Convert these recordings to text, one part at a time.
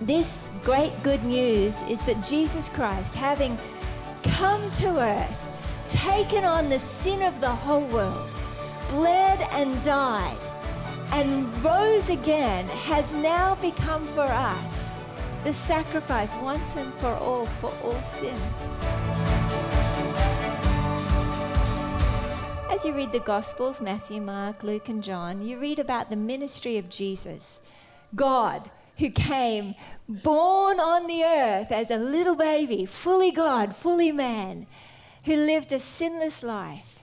this great good news is that Jesus Christ, having come to earth, taken on the sin of the whole world, bled and died, and rose again, has now become for us the sacrifice once and for all for all sin. As you read the Gospels, Matthew, Mark, Luke, and John, you read about the ministry of Jesus, God who came born on the earth as a little baby, fully God, fully man, who lived a sinless life.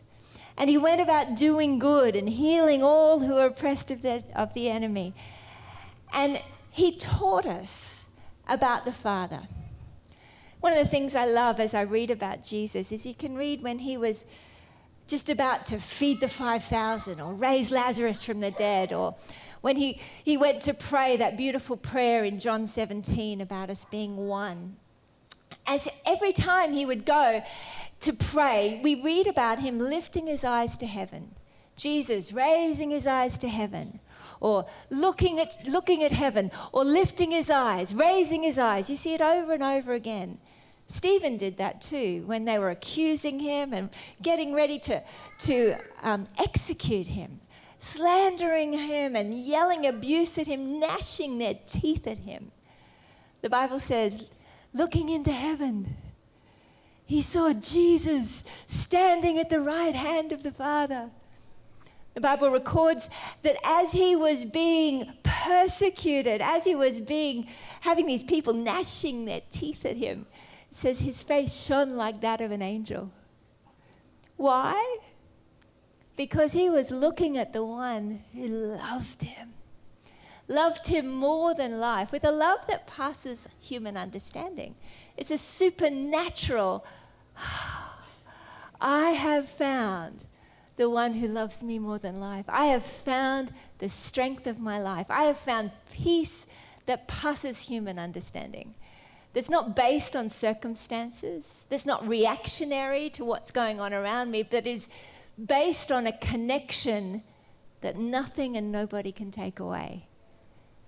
And he went about doing good and healing all who were oppressed of the, of the enemy. And he taught us about the Father. One of the things I love as I read about Jesus is you can read when he was just about to feed the 5,000 or raise Lazarus from the dead or when he, he went to pray that beautiful prayer in John 17 about us being one. As every time he would go to pray, we read about him lifting his eyes to heaven. Jesus raising his eyes to heaven, or looking at, looking at heaven, or lifting his eyes, raising his eyes. You see it over and over again. Stephen did that too when they were accusing him and getting ready to, to um, execute him slandering him and yelling abuse at him, gnashing their teeth at him. The Bible says, looking into heaven, he saw Jesus standing at the right hand of the Father. The Bible records that as he was being persecuted, as he was being having these people gnashing their teeth at him, says his face shone like that of an angel. Why? because he was looking at the one who loved him, loved him more than life, with a love that passes human understanding. It's a supernatural, I have found the one who loves me more than life. I have found the strength of my life. I have found peace that passes human understanding. That's not based on circumstances, that's not reactionary to what's going on around me, but is based on a connection that nothing and nobody can take away.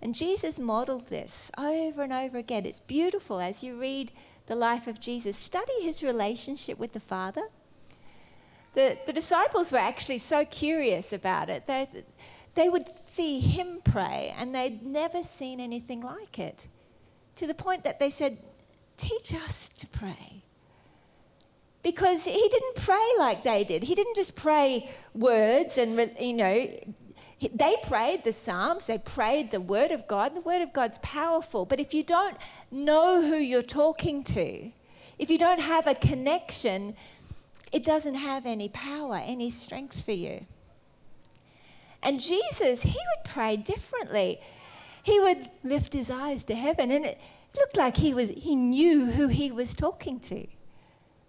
And Jesus modeled this over and over again. It's beautiful as you read the life of Jesus. Study his relationship with the Father. The, the disciples were actually so curious about it. They, they would see him pray, and they'd never seen anything like it. To the point that they said, Teach us to pray because he didn't pray like they did. He didn't just pray words and, you know, they prayed the Psalms, they prayed the Word of God. The Word of God's powerful. But if you don't know who you're talking to, if you don't have a connection, it doesn't have any power, any strength for you. And Jesus, he would pray differently. He would lift his eyes to heaven, and it looked like he, was, he knew who he was talking to.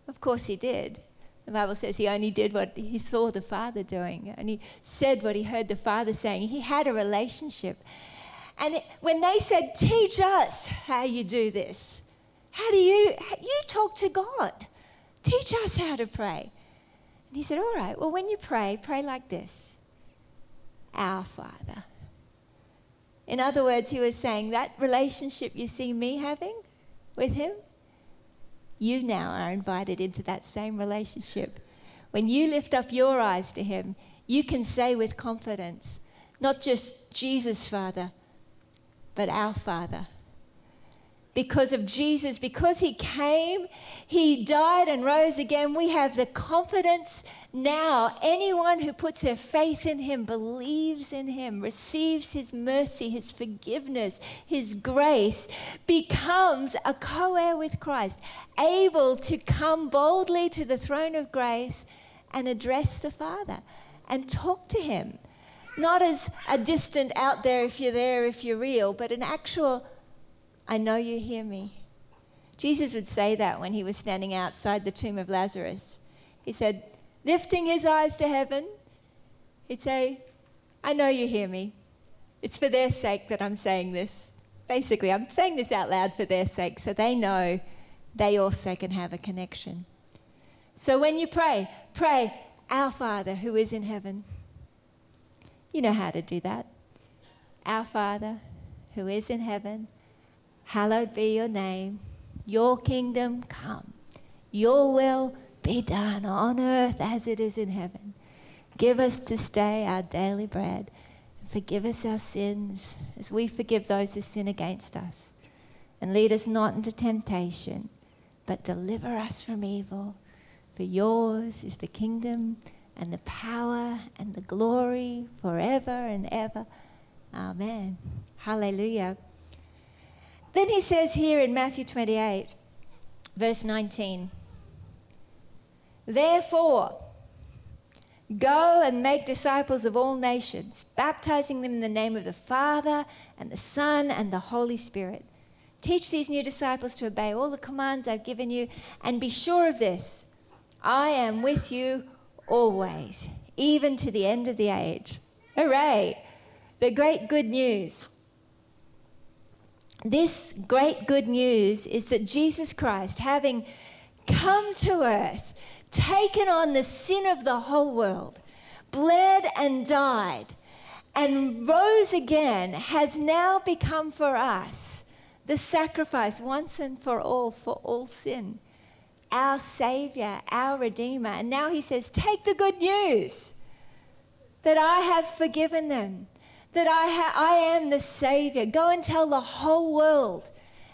Of course, he did. The Bible says he only did what he saw the Father doing, and he said what he heard the Father saying. He had a relationship. And it, when they said, Teach us how you do this, how do you, you talk to God? Teach us how to pray. And he said, All right, well, when you pray, pray like this Our Father. In other words, he was saying, That relationship you see me having with him, you now are invited into that same relationship. When you lift up your eyes to Him, you can say with confidence, not just Jesus, Father, but our Father because of Jesus, because he came, he died and rose again, we have the confidence now. Anyone who puts their faith in him, believes in him, receives his mercy, his forgiveness, his grace, becomes a co heir with Christ, able to come boldly to the throne of grace and address the Father and talk to him. Not as a distant out there if you're there, if you're real, but an actual I know you hear me. Jesus would say that when he was standing outside the tomb of Lazarus. He said, lifting his eyes to heaven, he'd say, I know you hear me. It's for their sake that I'm saying this. Basically, I'm saying this out loud for their sake so they know they also can have a connection. So when you pray, pray, Our Father who is in heaven. You know how to do that. Our Father who is in heaven Hallowed be your name. Your kingdom come. Your will be done on earth as it is in heaven. Give us this day our daily bread. Forgive us our sins as we forgive those who sin against us. And lead us not into temptation, but deliver us from evil. For yours is the kingdom and the power and the glory forever and ever. Amen. Hallelujah. Then he says here in Matthew 28, verse 19, Therefore, go and make disciples of all nations, baptizing them in the name of the Father and the Son and the Holy Spirit. Teach these new disciples to obey all the commands I've given you, and be sure of this I am with you always, even to the end of the age. Hooray! The great good news. This great good news is that Jesus Christ, having come to earth, taken on the sin of the whole world, bled and died, and rose again, has now become for us the sacrifice once and for all for all sin our Savior, our Redeemer. And now he says, Take the good news that I have forgiven them, that I, ha- I am the Savior. Go and tell the whole world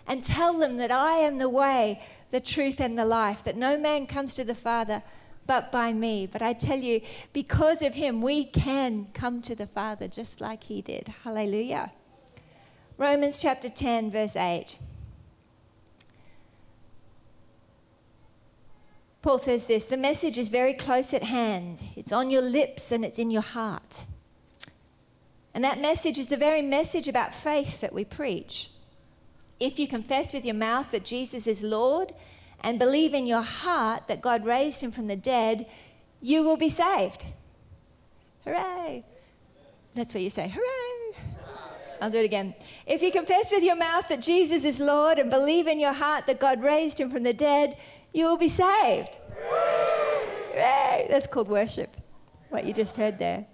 and tell them that I am the way, the truth, and the life, that no man comes to the Father but by me. But I tell you, because of him, we can come to the Father just like he did. Hallelujah. Romans chapter 10, verse 8. Paul says this the message is very close at hand. It's on your lips and it's in your heart. And that message is the very message about faith that we preach. If you confess with your mouth that Jesus is Lord and believe in your heart that God raised him from the dead, you will be saved. Hooray! That's what you say, hooray! I'll do it again. If you confess with your mouth that Jesus is Lord and believe in your heart that God raised him from the dead, you will be saved. Hooray! That's called worship, what you just heard there.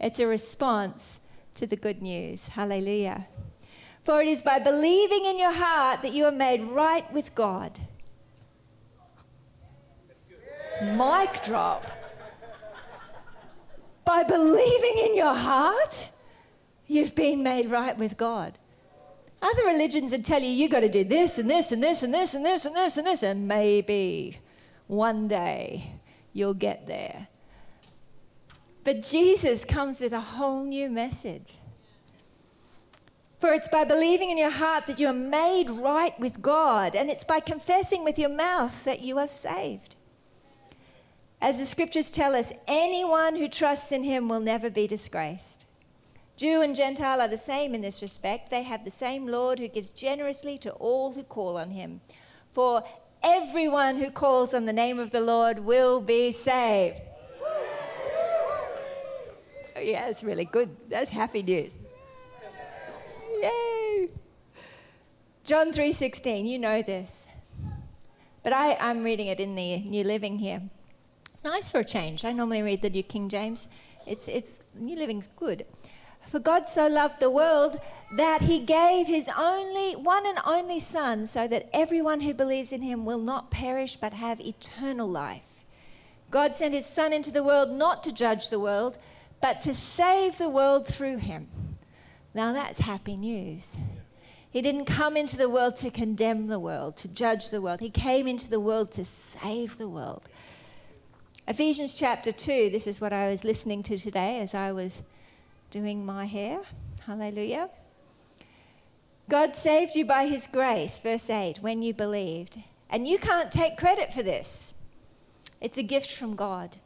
It's a response to the good news. Hallelujah. For it is by believing in your heart that you are made right with God. Mic drop. By believing in your heart, you've been made right with God. Other religions would tell you, you've got to do this and this and this and this and this and this and this, and maybe one day you'll get there. But Jesus comes with a whole new message. For it's by believing in your heart that you are made right with God, and it's by confessing with your mouth that you are saved. As the scriptures tell us, anyone who trusts in him will never be disgraced. Jew and Gentile are the same in this respect. They have the same Lord who gives generously to all who call on him. For everyone who calls on the name of the Lord will be saved. Yeah, that's really good. That's happy news. Yay! John 3:16, you know this. But I, I'm reading it in the New Living here. It's nice for a change. I normally read the New King James. It's, it's New Living's good. For God so loved the world that he gave his only one and only son so that everyone who believes in him will not perish but have eternal life. God sent his son into the world not to judge the world, but to save the world through him. Now that's happy news. He didn't come into the world to condemn the world, to judge the world. He came into the world to save the world. Ephesians chapter 2, this is what I was listening to today as I was doing my hair. Hallelujah. God saved you by his grace, verse 8, when you believed. And you can't take credit for this, it's a gift from God.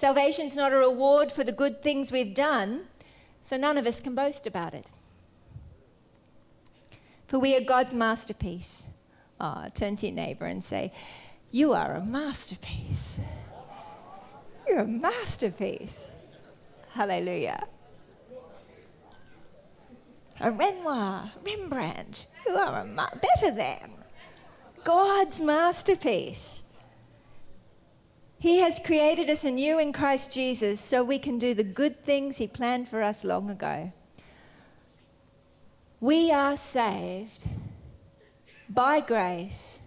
Salvation's not a reward for the good things we've done, so none of us can boast about it. For we are God's masterpiece. Oh, turn to your neighbor and say, You are a masterpiece. You're a masterpiece. Hallelujah a Renoir, Rembrandt, you are a ma- better than. God's masterpiece. He has created us anew in Christ Jesus so we can do the good things He planned for us long ago. We are saved by grace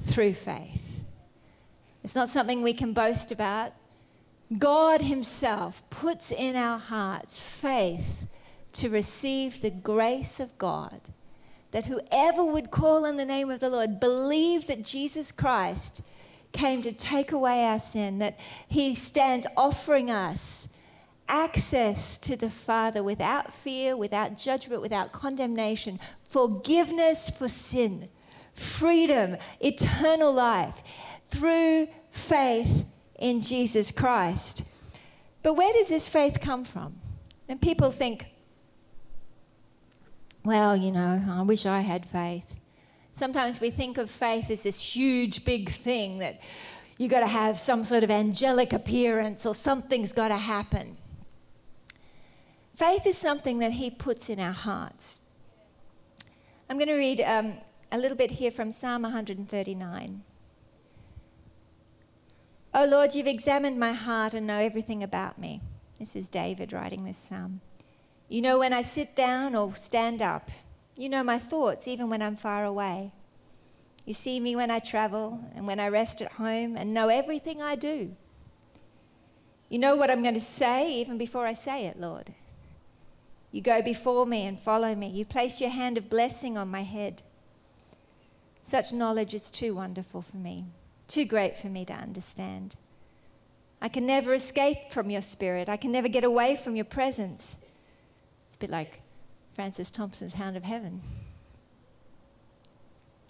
through faith. It's not something we can boast about. God Himself puts in our hearts faith to receive the grace of God. That whoever would call on the name of the Lord, believe that Jesus Christ came to take away our sin, that He stands offering us access to the Father without fear, without judgment, without condemnation, forgiveness for sin, freedom, eternal life through faith in Jesus Christ. But where does this faith come from? And people think, well, you know, I wish I had faith. Sometimes we think of faith as this huge, big thing that you've got to have some sort of angelic appearance or something's got to happen. Faith is something that He puts in our hearts. I'm going to read um, a little bit here from Psalm 139. Oh Lord, you've examined my heart and know everything about me. This is David writing this psalm. You know when I sit down or stand up. You know my thoughts even when I'm far away. You see me when I travel and when I rest at home and know everything I do. You know what I'm going to say even before I say it, Lord. You go before me and follow me. You place your hand of blessing on my head. Such knowledge is too wonderful for me too great for me to understand. I can never escape from your spirit. I can never get away from your presence. It's a bit like Francis Thompson's Hound of Heaven.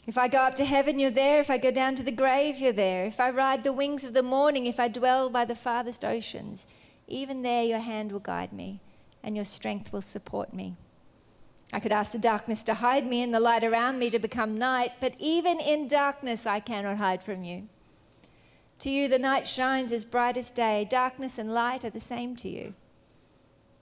If I go up to heaven, you're there. If I go down to the grave, you're there. If I ride the wings of the morning, if I dwell by the farthest oceans, even there your hand will guide me and your strength will support me. I could ask the darkness to hide me and the light around me to become night, but even in darkness I cannot hide from you. To you, the night shines as bright as day. Darkness and light are the same to you.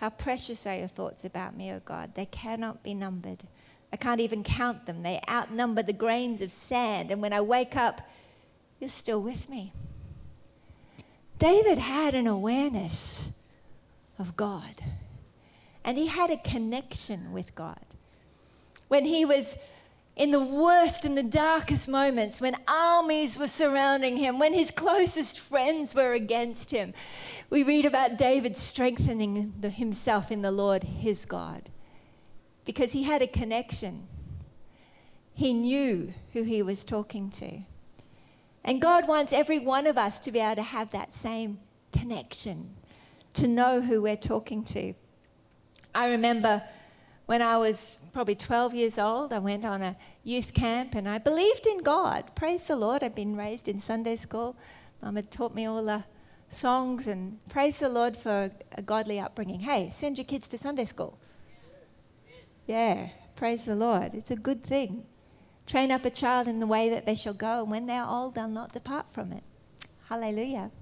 How precious are your thoughts about me, O oh God. They cannot be numbered. I can't even count them. They outnumber the grains of sand. And when I wake up, you're still with me. David had an awareness of God. And he had a connection with God. When he was in the worst and the darkest moments, when armies were surrounding him, when his closest friends were against him, we read about David strengthening the, himself in the Lord his God because he had a connection. He knew who he was talking to. And God wants every one of us to be able to have that same connection to know who we're talking to. I remember when I was probably 12 years old, I went on a youth camp and I believed in God. Praise the Lord. I'd been raised in Sunday school. Mum had taught me all the songs and praise the Lord for a godly upbringing. Hey, send your kids to Sunday school. Yeah, praise the Lord. It's a good thing. Train up a child in the way that they shall go, and when they're old, they'll not depart from it. Hallelujah.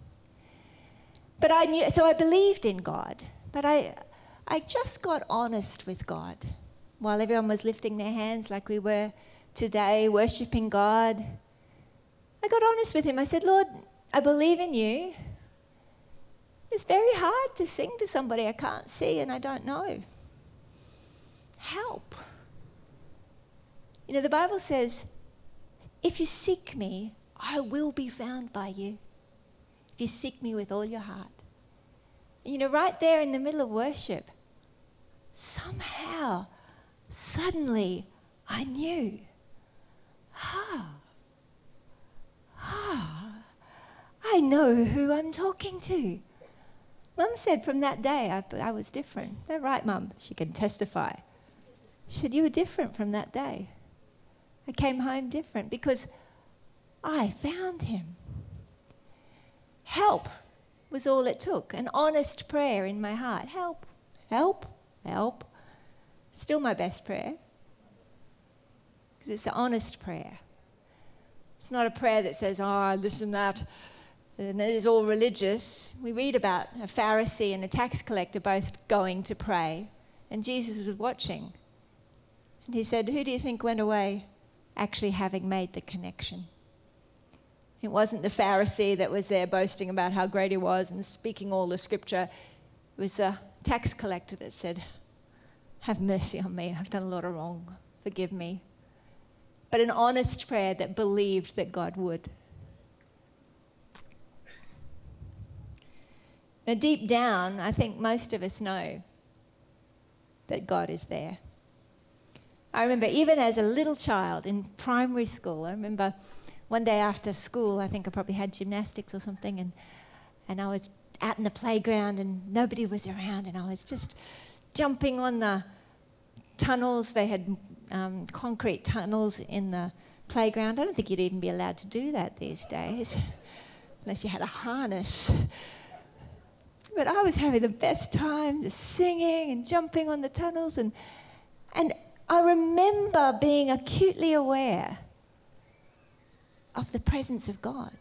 But I knew, so I believed in God. But I, I just got honest with God while everyone was lifting their hands like we were today, worshiping God. I got honest with Him. I said, Lord, I believe in you. It's very hard to sing to somebody I can't see and I don't know. Help. You know, the Bible says, if you seek me, I will be found by you if you seek me with all your heart. You know, right there in the middle of worship, somehow, suddenly, I knew. Ah, ah, I know who I'm talking to. Mum said from that day I, I was different. That right, Mum? She can testify. She said, You were different from that day. I came home different because I found him. Help was all it took an honest prayer in my heart. Help, help, help. Still my best prayer because it's an honest prayer. It's not a prayer that says, oh, listen that, and it is all religious. We read about a Pharisee and a tax collector both going to pray, and Jesus was watching. And he said, Who do you think went away actually having made the connection? It wasn't the Pharisee that was there boasting about how great he was and speaking all the scripture. It was the tax collector that said, Have mercy on me. I've done a lot of wrong. Forgive me. But an honest prayer that believed that God would. Now, deep down, I think most of us know that God is there. I remember even as a little child in primary school, I remember one day after school, I think I probably had gymnastics or something, and, and I was out in the playground and nobody was around, and I was just jumping on the tunnels. They had um, concrete tunnels in the playground. I don't think you'd even be allowed to do that these days, unless you had a harness. But I was having the best time, just singing and jumping on the tunnels, and, and I remember being acutely aware of the presence of God.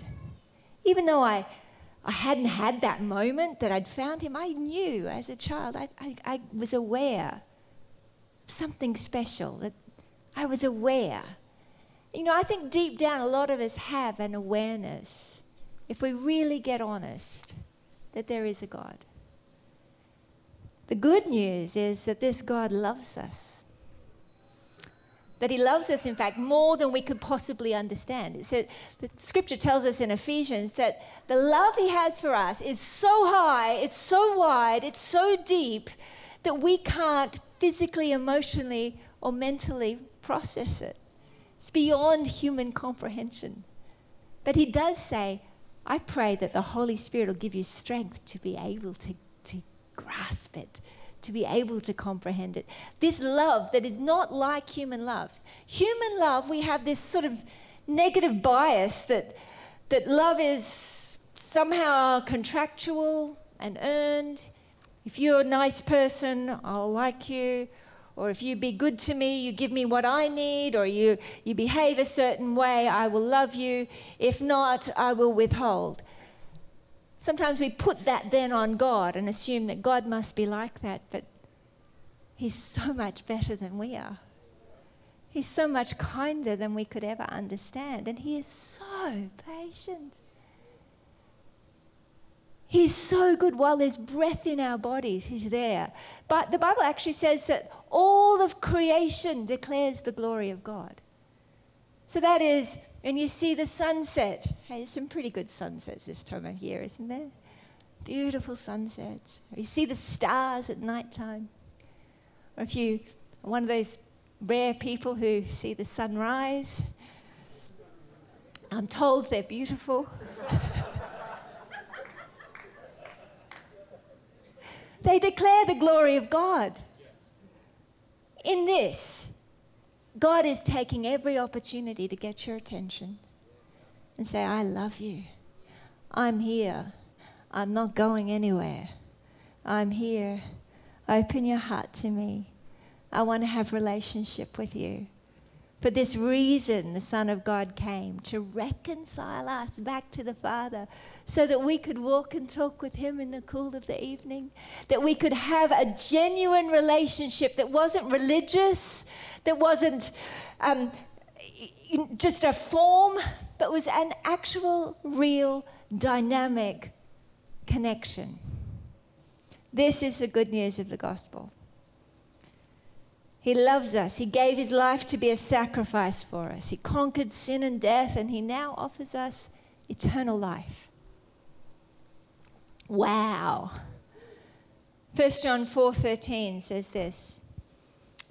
Even though I, I hadn't had that moment that I'd found Him, I knew as a child, I, I, I was aware something special, that I was aware. You know, I think deep down, a lot of us have an awareness, if we really get honest, that there is a God. The good news is that this God loves us that he loves us, in fact, more than we could possibly understand. It said, the scripture tells us in Ephesians that the love he has for us is so high, it's so wide, it's so deep that we can't physically, emotionally, or mentally process it. It's beyond human comprehension. But he does say, I pray that the Holy Spirit will give you strength to be able to, to grasp it, to be able to comprehend it. This love that is not like human love. Human love, we have this sort of negative bias that, that love is somehow contractual and earned. If you're a nice person, I'll like you. Or if you be good to me, you give me what I need, or you, you behave a certain way, I will love you. If not, I will withhold. Sometimes we put that then on God and assume that God must be like that, but He's so much better than we are. He's so much kinder than we could ever understand, and He is so patient. He's so good while there's breath in our bodies, He's there. But the Bible actually says that all of creation declares the glory of God. So that is and you see the sunset. Hey, there's some pretty good sunsets this time of year, isn't there? Beautiful sunsets. You see the stars at night time. Or if you are one of those rare people who see the sunrise, I'm told they're beautiful. they declare the glory of God. In this, God is taking every opportunity to get your attention and say, I love you. I'm here. I'm not going anywhere. I'm here. Open your heart to me. I want to have relationship with you. For this reason, the Son of God came to reconcile us back to the Father so that we could walk and talk with Him in the cool of the evening, that we could have a genuine relationship that wasn't religious, that wasn't um, just a form, but was an actual, real, dynamic connection. This is the good news of the gospel. He loves us. He gave his life to be a sacrifice for us. He conquered sin and death, and he now offers us eternal life. Wow. 1 John 4:13 says this.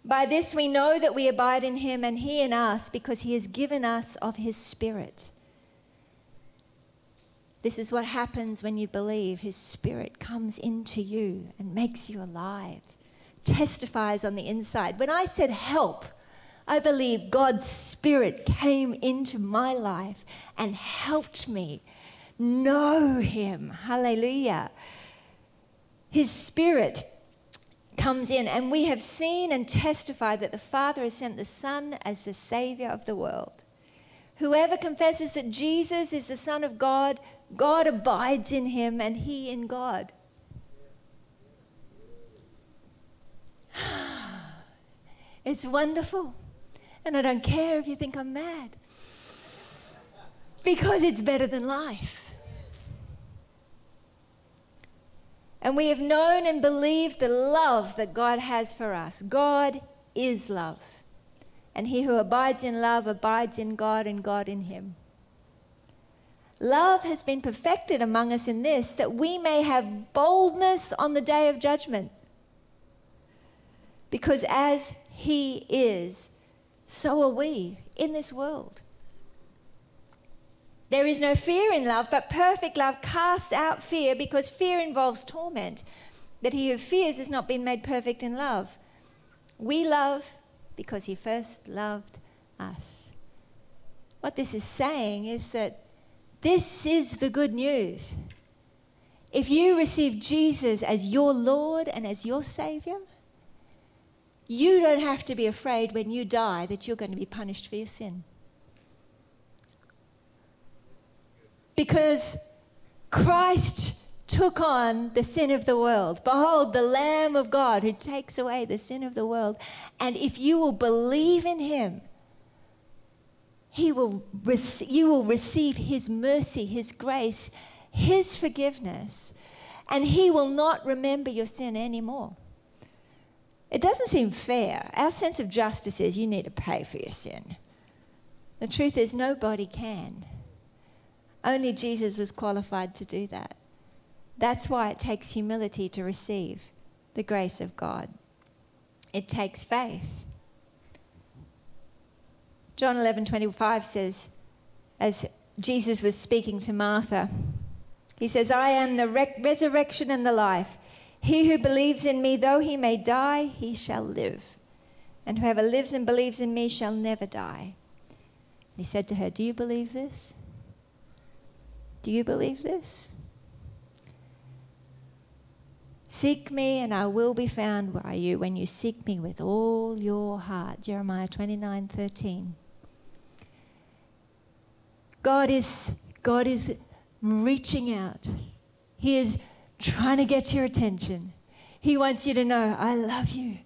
By this we know that we abide in him and he in us because he has given us of his spirit. This is what happens when you believe. His spirit comes into you and makes you alive testifies on the inside. When I said help, I believe God's Spirit came into my life and helped me know Him. Hallelujah. His Spirit comes in, and we have seen and testified that the Father has sent the Son as the Savior of the world. Whoever confesses that Jesus is the Son of God, God abides in him and he in God. It's wonderful. And I don't care if you think I'm mad. Because it's better than life. And we have known and believed the love that God has for us. God is love. And he who abides in love abides in God and God in him. Love has been perfected among us in this, that we may have boldness on the day of judgment. Because as he is, so are we in this world. There is no fear in love, but perfect love casts out fear because fear involves torment. That he who fears has not been made perfect in love. We love because he first loved us. What this is saying is that this is the good news. If you receive Jesus as your Lord and as your Savior, you don't have to be afraid when you die that you're going to be punished for your sin. Because Christ took on the sin of the world. Behold, the Lamb of God who takes away the sin of the world. And if you will believe in him, he will rec- you will receive his mercy, his grace, his forgiveness, and he will not remember your sin anymore. It doesn't seem fair. Our sense of justice is you need to pay for your sin. The truth is, nobody can. Only Jesus was qualified to do that. That's why it takes humility to receive the grace of God. It takes faith. John 11:25 says as Jesus was speaking to Martha, he says, "I am the re- resurrection and the life. He who believes in me, though he may die, he shall live. And whoever lives and believes in me shall never die." He said to her, "Do you believe this? Do you believe this?" Seek me and I will be found by you when you seek me with all your heart. Jeremiah 29 13. God is, God is reaching out. He is trying to get your attention. He wants you to know, I love you.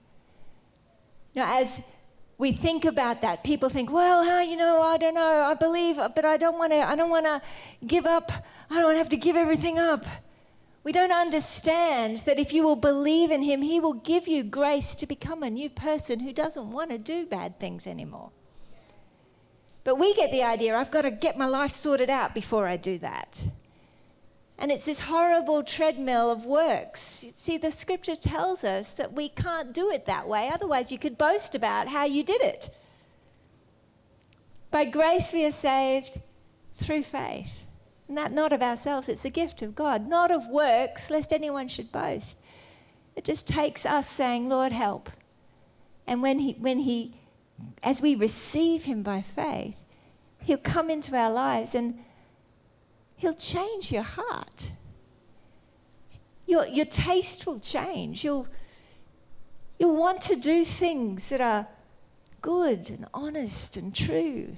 Now, as we think about that, people think, well, huh, you know, I don't know, I believe, but I don't want to, I don't want to give up. I don't want to have to give everything up. We don't understand that if you will believe in Him, He will give you grace to become a new person who doesn't want to do bad things anymore. But we get the idea I've got to get my life sorted out before I do that. And it's this horrible treadmill of works. See, the scripture tells us that we can't do it that way. Otherwise, you could boast about how you did it. By grace, we are saved through faith. And that not of ourselves, it's a gift of God, not of works, lest anyone should boast. It just takes us saying, Lord, help. And when he, when he, as we receive him by faith, he'll come into our lives and he'll change your heart. Your, your taste will change. You'll, you'll want to do things that are good and honest and true.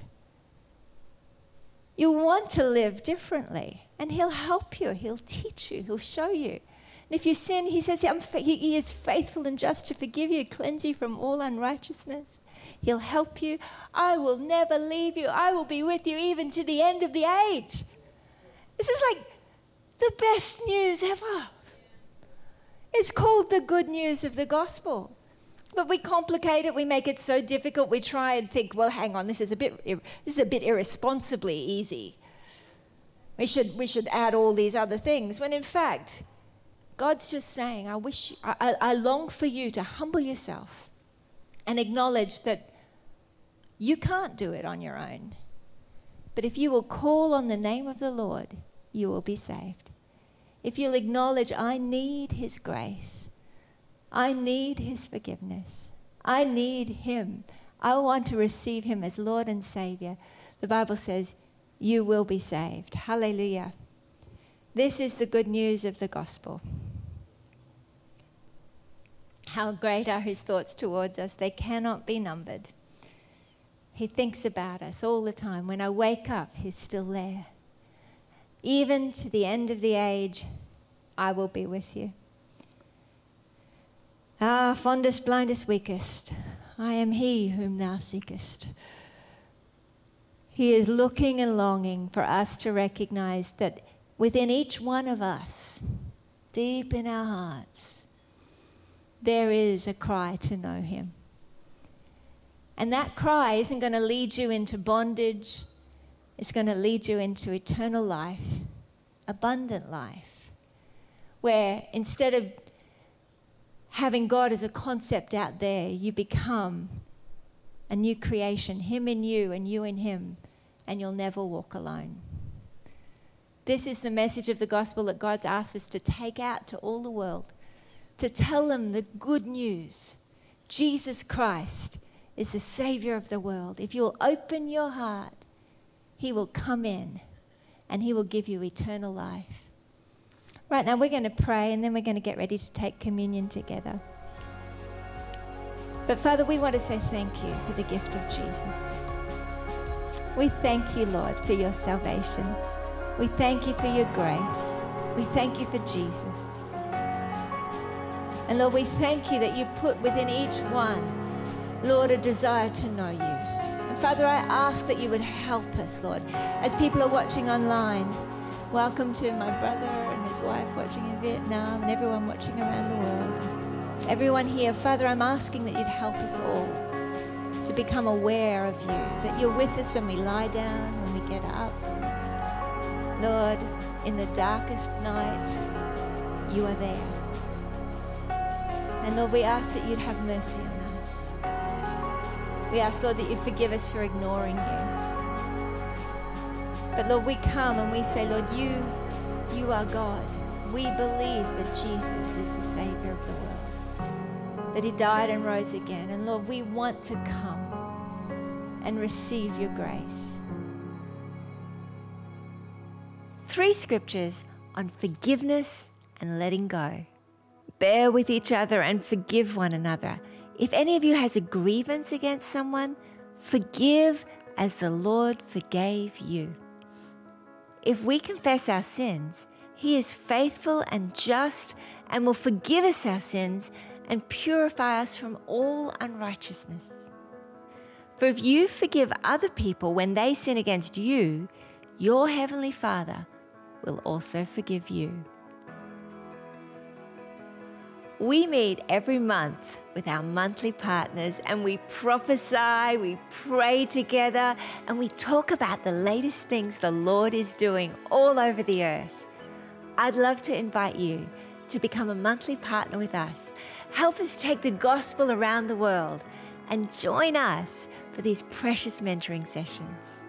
You'll want to live differently, and He'll help you, He'll teach you, He'll show you. And if you sin, He says fa- he, he is faithful and just to forgive you, cleanse you from all unrighteousness. He'll help you. I will never leave you. I will be with you even to the end of the age. This is like the best news ever. It's called the good news of the gospel. But we complicate it. We make it so difficult. We try and think, well, hang on, this is a bit, this is a bit irresponsibly easy. We should, we should add all these other things. When in fact, God's just saying, I wish, I, I long for you to humble yourself and acknowledge that you can't do it on your own. But if you will call on the name of the Lord, you will be saved. If you'll acknowledge, I need His grace, I need His forgiveness, I need Him, I want to receive Him as Lord and Savior, the Bible says, you will be saved. Hallelujah. This is the good news of the gospel. How great are His thoughts towards us, they cannot be numbered. He thinks about us all the time. When I wake up, He's still there. Even to the end of the age, I will be with you. Ah, fondest, blindest, weakest, I am He whom thou seekest. He is looking and longing for us to recognize that within each one of us, deep in our hearts, there is a cry to know Him. And that cry isn't going to lead you into bondage, it's going to lead you into eternal life, abundant life, where instead of having God as a concept out there, you become a new creation, Him in you and you in Him, and you'll never walk alone. This is the message of the gospel that God's asked us to take out to all the world, to tell them the good news. Jesus Christ is the Savior of the world. If you'll open your heart, He will come in and He will give you eternal life. Right now, we're going to pray and then we're going to get ready to take communion together. But Father, we want to say thank you for the gift of Jesus. We thank you, Lord, for your salvation. We thank you for your grace. We thank you for Jesus. And Lord, we thank you that you've put within each one, Lord, a desire to know you. And Father, I ask that you would help us, Lord, as people are watching online. Welcome to my brother and his wife watching in Vietnam and everyone watching around the world. Everyone here, Father, I'm asking that you'd help us all to become aware of you, that you're with us when we lie down, when we get up. Lord, in the darkest night, you are there. And Lord, we ask that you'd have mercy on us. We ask, Lord, that you forgive us for ignoring you. But Lord, we come and we say, Lord, you, you are God. We believe that Jesus is the Savior of the world, that He died and rose again. And Lord, we want to come and receive your grace. Three scriptures on forgiveness and letting go. Bear with each other and forgive one another. If any of you has a grievance against someone, forgive as the Lord forgave you. If we confess our sins, He is faithful and just and will forgive us our sins and purify us from all unrighteousness. For if you forgive other people when they sin against you, your heavenly Father will also forgive you. We meet every month with our monthly partners and we prophesy, we pray together, and we talk about the latest things the Lord is doing all over the earth. I'd love to invite you to become a monthly partner with us. Help us take the gospel around the world and join us for these precious mentoring sessions.